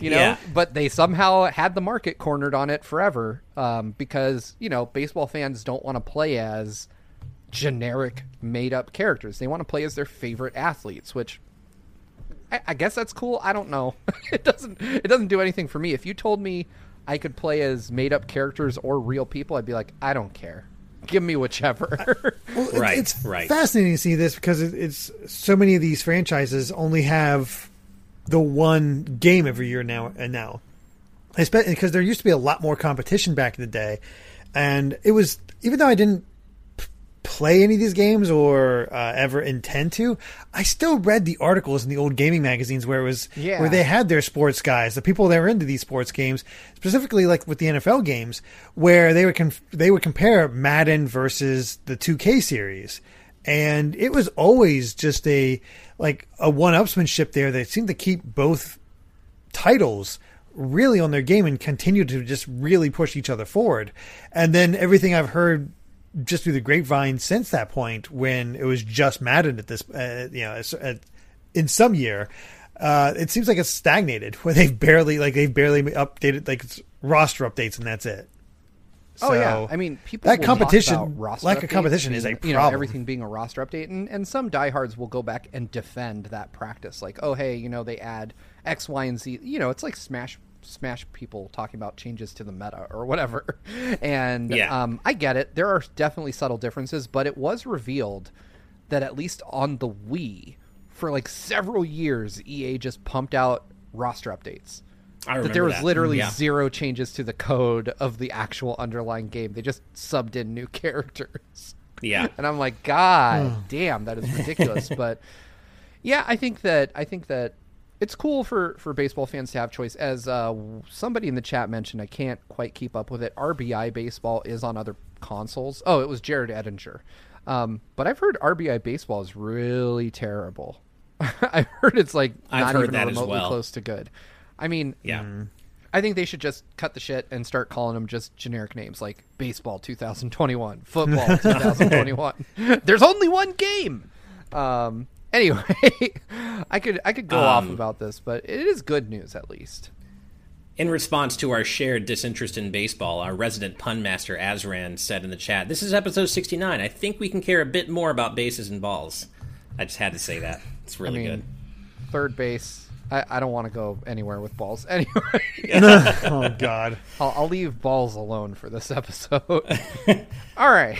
you know Yeah. but they somehow had the market cornered on it forever um, because you know baseball fans don't want to play as generic made up characters they want to play as their favorite athletes which I, I guess that's cool i don't know it doesn't it doesn't do anything for me if you told me i could play as made up characters or real people i'd be like i don't care give me whichever Well, it- Right, It's right. fascinating to see this because it, it's so many of these franchises only have the one game every year now and now. Especially because there used to be a lot more competition back in the day, and it was even though I didn't p- play any of these games or uh, ever intend to, I still read the articles in the old gaming magazines where it was Yeah. where they had their sports guys, the people that were into these sports games, specifically like with the NFL games, where they would they would compare Madden versus the 2K series, and it was always just a like a one-upsmanship there that seemed to keep both titles really on their game and continue to just really push each other forward. And then everything I've heard just through the grapevine since that point, when it was just Madden at this, uh, you know, at, in some year, uh, it seems like it's stagnated where they've barely like they've barely updated like it's roster updates and that's it. Oh yeah, I mean, people that competition- roster lack of competition is a being, you know everything being a roster update, and, and some diehards will go back and defend that practice, like, oh hey, you know they add X, Y, and Z. You know, it's like Smash Smash people talking about changes to the meta or whatever. And Yeah. um, I get it. There are definitely subtle differences, but it was revealed that at least on the Wii, for like several years, EA just pumped out roster updates I that there was that. literally Yeah. zero changes to the code of the actual underlying game. They just subbed in new characters. Yeah. And I'm like, God damn, that is ridiculous. but yeah, I think that I think that it's cool for, for baseball fans to have choice. As uh, somebody in the chat mentioned, I can't quite keep up with it. RBI baseball is on other consoles. Oh, it was Jared Edinger. Um, but I've heard RBI baseball is really terrible. I've heard it's like not even remotely well. close to good. I mean, Yeah. I think they should just cut the shit and start calling them just generic names like baseball 2021, football 2021. There's only one game. Um, anyway, I could I could go off Um, about this, but it is good news at least. In response to our shared disinterest in baseball, our resident pun master Azran said in the chat, "This is episode 69. I think we can care a bit more about bases and balls." I just had to say that. It's I really mean, good. third base. I, I don't want to go anywhere with balls. Anyway, oh God. I'll, I'll leave balls alone for this episode. All right.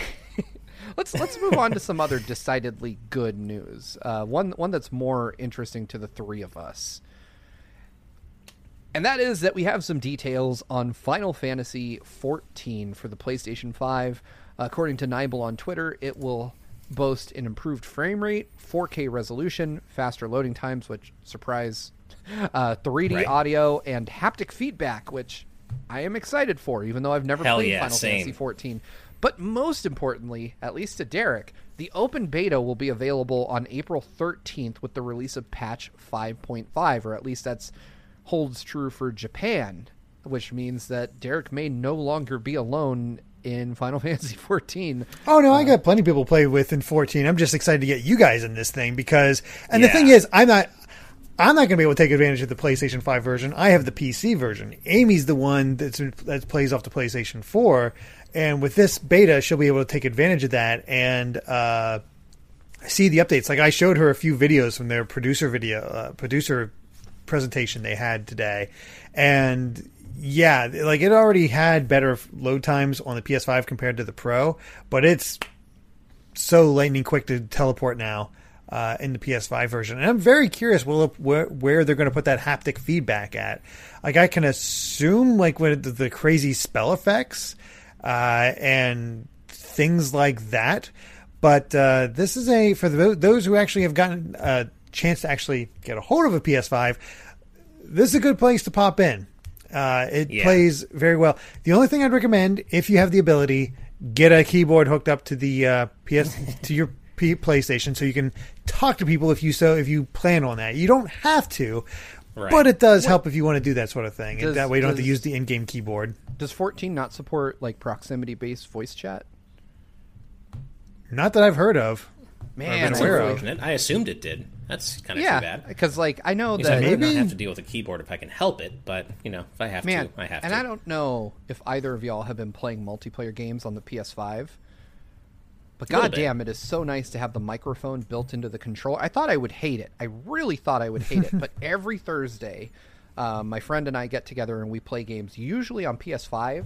Let's let's move on to some other decidedly good news. Uh, one one that's more interesting to the three of us, and that is that we have some details on Final Fantasy XIV for the PlayStation Five. According to Nibel on Twitter, it will boast an improved frame rate, 4K resolution, faster loading times, which surprise, uh, 3D Right. audio, and haptic feedback, which I am excited for, even though I've never Hell played yeah, Final same. Fantasy 14. But most importantly, at least to Derek, the open beta will be available on April 13th with the release of patch 5.5, or at least that's holds true for Japan, which means that Derek may no longer be alone in Final Fantasy 14. Oh no, I uh, got plenty of people to play with in 14. I'm just excited to get you guys in this thing because, and the thing is, I'm not. I'm not going to be able to take advantage of the PlayStation 5 version. I have the PC version. Amy's the one that's, that plays off the PlayStation 4, and with this beta, she'll be able to take advantage of that and uh, see the updates. Like I showed her a few videos from their producer video, uh, producer presentation they had today, and yeah, like it already had better load times on the PS5 compared to the Pro, but it's so lightning quick to teleport now uh, in the PS5 version. And I'm very curious where, where they're going to put that haptic feedback at. Like I can assume like with the, the crazy spell effects and things like that. But uh, this is a for the, those who actually have gotten a chance to actually get a hold of a PS5. This is a good place to pop in. Uh, it Yeah. plays very well. The only thing I'd recommend, if you have the ability, get a keyboard hooked up to the uh, PS to your P- PlayStation, so you can talk to people if you so if you plan on that. You don't have to, Right. but it does help if you want to do that sort of thing. Does- and that way, you don't have to does- use the in-game keyboard. Does 14 not support like proximity based voice chat? Not that I've heard of. Man, been That's aware of. unfortunate. I assumed it did. That's kind of too yeah, bad. because like I know Because I that might not Maybe- have to deal with a keyboard if I can help it, but you know, if I have man, to, I have to. and to. I don't know if either of y'all have been playing multiplayer games on the PS5. But goddamn, it is so nice to have the microphone built into the controller. I thought I would hate it. I really thought I would hate it. But every Thursday, um, my friend and I get together and we play games, usually on PS5.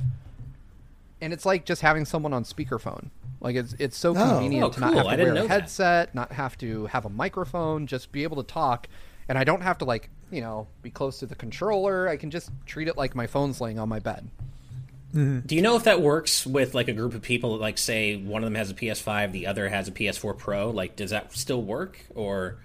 And it's like just having someone on speakerphone. Like it's it's so Oh. convenient Oh, to not have to wear a know that. headset, not have to have a microphone, just be able to talk. And I don't have to like you know be close to the controller. I can just treat it like my phone's laying on my bed. Do you know if that works with like a group of people? Like, say one of them has a PS5, the other has a PS4 Pro. Like, does that still work? Or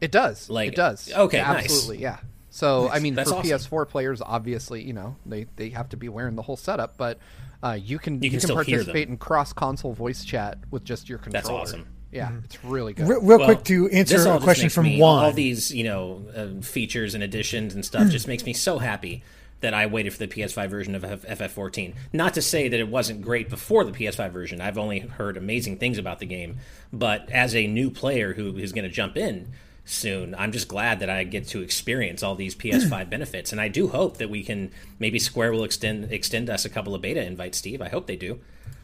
It does. Like- it does. okay, Yeah, nice. absolutely. Yeah. So I mean, That's for awesome. PS4 players, obviously, you know, they they have to be wearing the whole setup, but uh, you can You can still hear them. participate in cross console voice chat with just your controller. That's awesome. Yeah, it's really good. Re- real Well, quick to answer this a question from me, Juan. All these, you know, uh, features and additions and stuff just makes me so happy that I waited for the PS5 version of FF14. Not to say that it wasn't great before the PS5 version. I've only heard amazing things about the game, but as a new player who is going to jump in soon, I'm just glad that I get to experience all these PS5 benefits, and I do hope that we can maybe Square will extend extend us a couple of beta invites. Steve, I hope they do.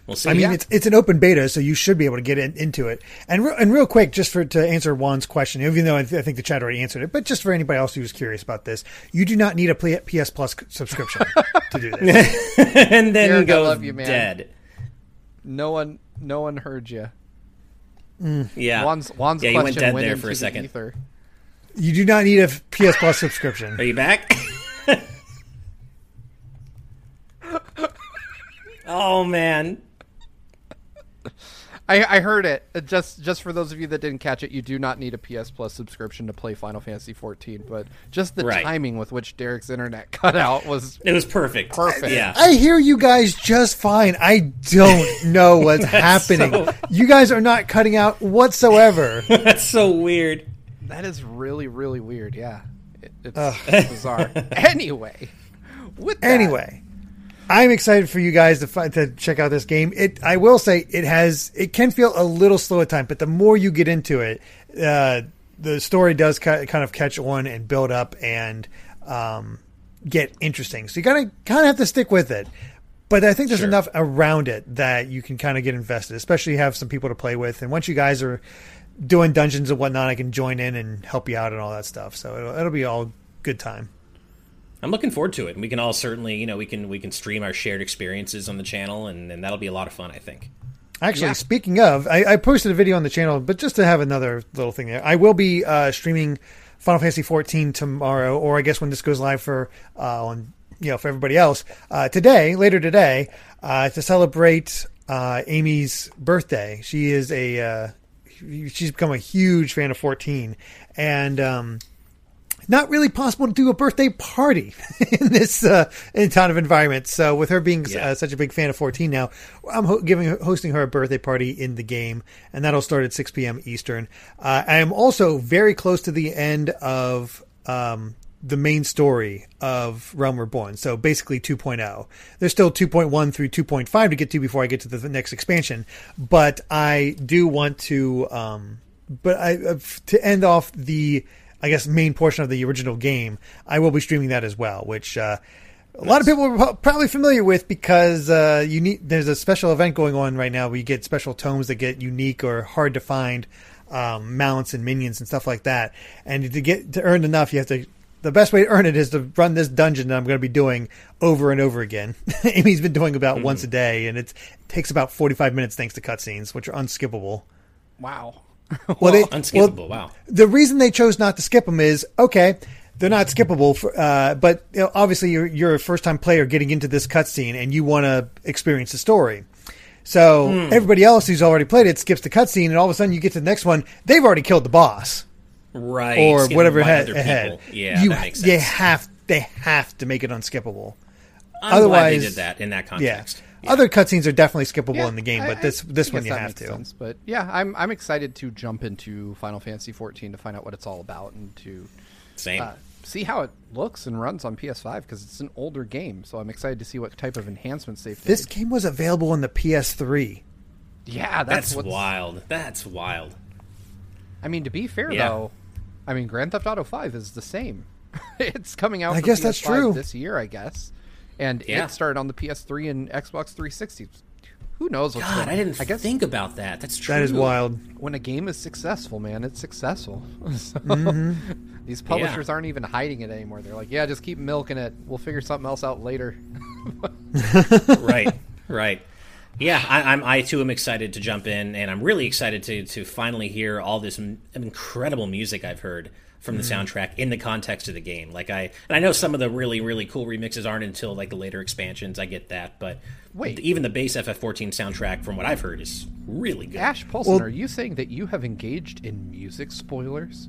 We'll see. I mean, Yeah. it's it's an open beta, so you should be able to get in, into it. And re- and real quick, just for to answer Juan's question, even though I, th- I think the chat already answered it, but just for anybody else who's curious about this, you do not need a PS Plus subscription to do this. and then Derek, I goes love you, man. dead. no one, no one heard you. Mm. Yeah, Juan's, Juan's yeah, you question went dead went there for a second. ether. You do not need a PS Plus subscription. Are you back? oh man. I, I heard it. Uh, Just just for those of you that didn't catch it, you do not need a PS Plus subscription to play Final Fantasy 14. But just the Right. timing with which Derek's internet cut out was It was perfect. Perfect. Yeah. I hear you guys just fine. I don't know what's happening. so- You guys are not cutting out whatsoever. That's so weird. That is really, really weird. Yeah, it, it's bizarre. anyway, with that, anyway, I'm excited for you guys to fi- to check out this game. It I will say it has it can feel a little slow at time, but the more you get into it, uh, the story does ki- kind of catch on and build up and um, get interesting. So you gotta kind of have to stick with it. But I think there's Sure. enough around it that you can kind of get invested, especially have some people to play with. And once you guys are doing dungeons and whatnot, I can join in and help you out and all that stuff. So it'll, it'll be all good time. I'm looking forward to it. And we can all certainly, you know, we can we can stream our shared experiences on the channel and, and that'll be a lot of fun, I think. Actually, Yeah. speaking of, I, I posted a video on the channel, but just to have another little thing there, I will be uh, streaming Final Fantasy 14 tomorrow, or I guess when this goes live for uh, on you know for everybody else uh, today, later today, uh, to celebrate uh, Amy's birthday. She is a uh, she's become a huge fan of 14, and um, not really possible to do a birthday party in this uh, in kind of environment. So with her being Yeah. uh, such a big fan of 14 now, I'm ho- giving hosting her a birthday party in the game, and that'll start at 6 p.m. Eastern. Uh, I am also very close to the end of. Um, the main story of Realm Reborn. So basically 2.0. There's still 2.1 through 2.5 to get to before I get to the next expansion, but I do want to um but I uh, to end off the I guess, main portion of the original game, I will be streaming that as well, which uh, a lot of people are probably familiar with because uh, you need. There's a special event going on right now where you get special tomes that get unique or hard to find um, mounts and minions and stuff like that. And to get to earn enough, you have to. The best way to earn it is to run this dungeon that I'm going to be doing over and over again. Amy's been doing about once a day, and it's, it takes about 45 minutes thanks to cutscenes, which are unskippable. Wow. Well, they, Unskippable. well, wow. the reason they chose not to skip them is okay, they're not skippable, for, uh, but you know, obviously you're, you're a first time player getting into this cutscene and you want to experience the story. So Hmm. everybody else who's already played it skips the cutscene, and all of a sudden you get to the next one. They've already killed the boss Right. or skipping whatever ahead. ahead. Yeah, you, that they have they have to make it unskippable. I'm otherwise- they did that in that Yeah. Context. Other cutscenes are definitely skippable Yeah, in the game, but I- this this I one you have to. sense. But yeah, I'm I'm excited to jump into Final Fantasy 14 to find out what it's all about and to Same. uh, see how it looks and runs on PS5 because it's an older game. So I'm excited to see what type of enhancements they've This made. game was available on the PS3. Yeah, that's, That's wild. That's wild. I mean, to be fair Yeah. though, I mean Grand Theft Auto 5 is the same. it's coming out. I for guess that's PS5 true. this year, I guess, and Yeah. it started on the PS3 and Xbox 360. Who knows what's God, going I didn't I guess think about that. That's true. That is wild. when a game is successful, man, it's successful. So, Mm-hmm. These publishers aren't even hiding it anymore. They're like, yeah, just keep milking it. We'll figure something else out later. right, right. Yeah, I, I'm. I too am excited to jump in, and I'm really excited to to finally hear all this m- incredible music I've heard from the Mm-hmm. soundtrack in the context of the game. Like I, and I know some of the really really cool remixes aren't until like the later expansions. I get that, but Wait. even the base FF14 soundtrack, from what I've heard, is really good. Ash Paulson, Well- are you saying that you have engaged in music spoilers?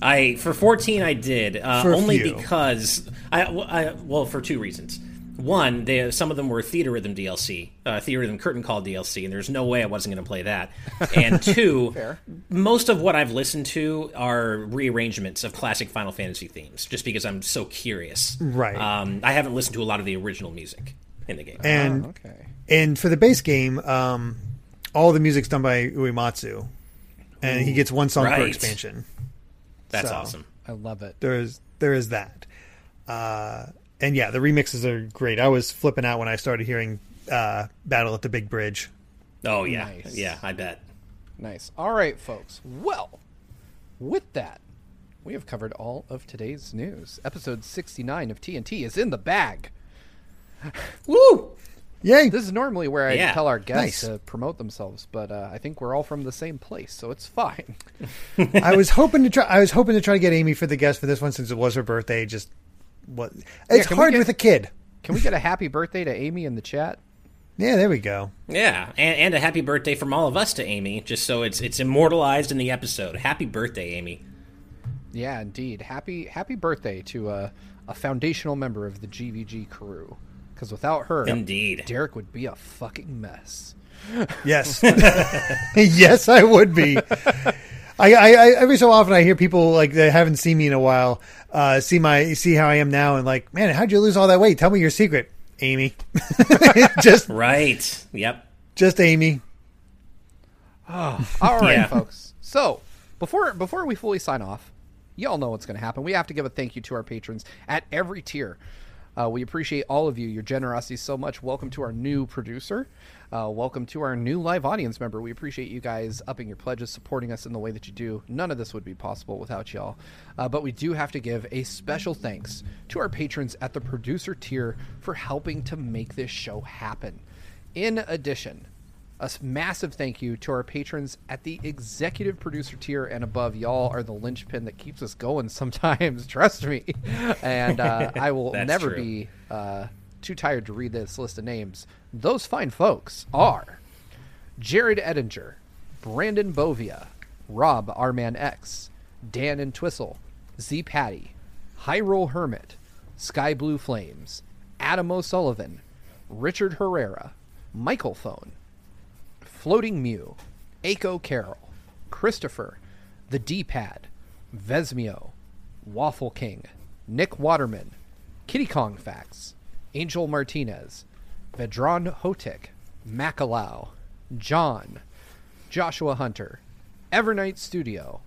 I for 14 I did uh, For only few. because I, I well for two reasons. One, they, some of them were Theatrhythm DLC, uh, Theatrhythm Curtain Call DLC, and there's no way I wasn't going to play that. And two, most of what I've listened to are rearrangements of classic Final Fantasy themes, just because I'm so curious. Right. Um, I haven't listened to a lot of the original music in the game. And Oh, okay. And for the base game, um, all the music's done by Uematsu, and he gets one song per expansion. That's so- awesome. I love it. There is there is that, uh, and yeah, the remixes are great. I was flipping out when I started hearing uh, "Battle at the Big Bridge." Oh yeah, Nice. yeah, I bet. Nice. All right, folks. Well, with that, we have covered all of today's news. Episode 69 of TNT is in the bag. Woo! Yay! This is normally where I Yeah. tell our guests Nice. to promote themselves, but uh, I think we're all from the same place, so it's fine. I was hoping to try. I was hoping to try to get Amy for the guest for this one since it was her birthday. Just what? It's can we hard get- with a kid. Can we get a happy birthday to Amy in the chat? Yeah, there we go. Yeah, and, and a happy birthday from all of us to Amy, just so it's it's immortalized in the episode. Happy birthday, Amy. Yeah, indeed. Happy happy birthday to a, a foundational member of the GVG crew. Because without her, Indeed. Derek would be a fucking mess. Yes, yes, I would be. I, I, I every so often I hear people like that haven't seen me in a while, uh, see my see how I am now, and like, man, how'd you lose all that weight? Tell me your secret, Amy. just Right. Yep. just Amy. All right, Yeah. folks. So before before we fully sign off, y'all know what's going to happen. We have to give a thank you to our patrons at every tier. Uh, we appreciate all of you, your generosity so much. Welcome to our new producer. Uh, welcome to our new live audience member. We appreciate you guys upping your pledges, supporting us in the way that you do. None of this would be possible without y'all. Uh, but we do have to give a special thanks to our patrons at the producer tier for helping to make this show happen. In addition, a massive thank you to our patrons at the executive producer tier and above. Y'all are the linchpin that keeps us going sometimes, trust me. And uh, I will never true. be uh, too tired to read this list of names. Those fine folks are Jared Edinger, Brandon Bovia, Rob Arman X, Dan and Twistle, Z Patty, Hyrule Hermit, Sky Blue Flames, Adam O'Sullivan, Richard Herrera, Michael Phone, Floating Mew, Aiko Carroll, Christopher, The D Pad, Vesmio, Waffle King, Nick Waterman, Kiddy Kong Facts, Angel Martinez, Vedran Hotik, Macalau, John, Joshua Hunter, Evernight Studio,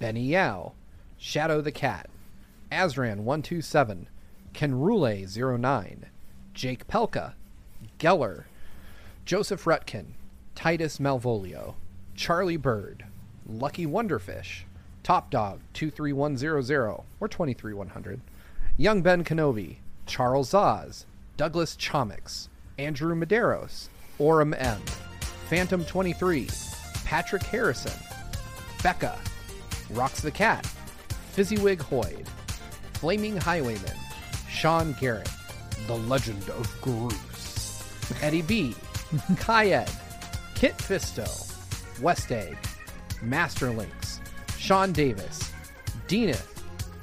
Benny Yao, Shadow the Cat, Azran127, Kenrule09, Jake Pelka, Geller, Joseph Rutkin, Titus Malvolio, Charlie Bird, Lucky Wonderfish, Top Dog 23100 or 23100, Young Ben Kenobi, Charles Oz, Douglas Chomix, Andrew Medeiros, Orem M, Phantom 23, Patrick Harrison, Becca, Rocks the Cat, Fizzywig Hoyd, Flaming Highwayman, Sean Garrett, The Legend of Groose, Eddie B, Kayed, Kit Fisto, West Egg, Master Links, Sean Davis, Deaneth,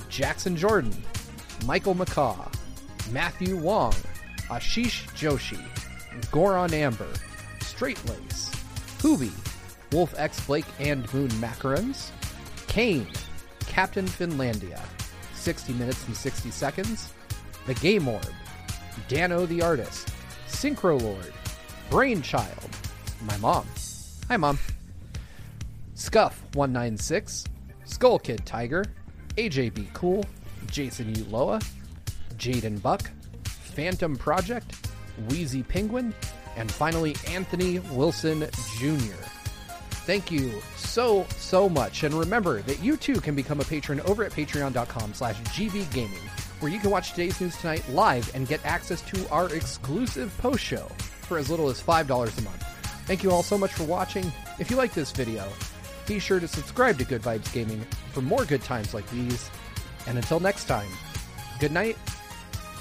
Jackson Jordan, Michael McCaw, Matthew Wong, Ashish Joshi, Goron Amber, Straight Lace, Hoobie, Wolf X Blake and Moon Macarons, Kane, Captain Finlandia, 60 Minutes and 60 Seconds, The Game Orb, Dano the Artist, Synchro Lord, Brainchild, my mom. Hi, mom. Scuff196, Skull Kid Tiger, AJB Cool, Jason Uloa, Jaden Buck, Phantom Project, Wheezy Penguin, and finally Anthony Wilson Jr. Thank you so, so much. And remember that you too can become a patron over at patreon.com slash gvgaming, where you can watch today's news tonight live and get access to our exclusive post show for as little as $5 a month. Thank you all so much for watching. If you like this video, be sure to subscribe to Good Vibes Gaming for more good times like these. And until next time, good night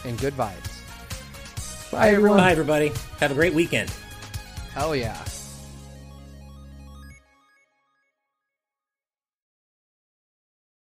and good vibes. Bye, everyone. Bye, everybody. Have a great weekend. Hell yeah.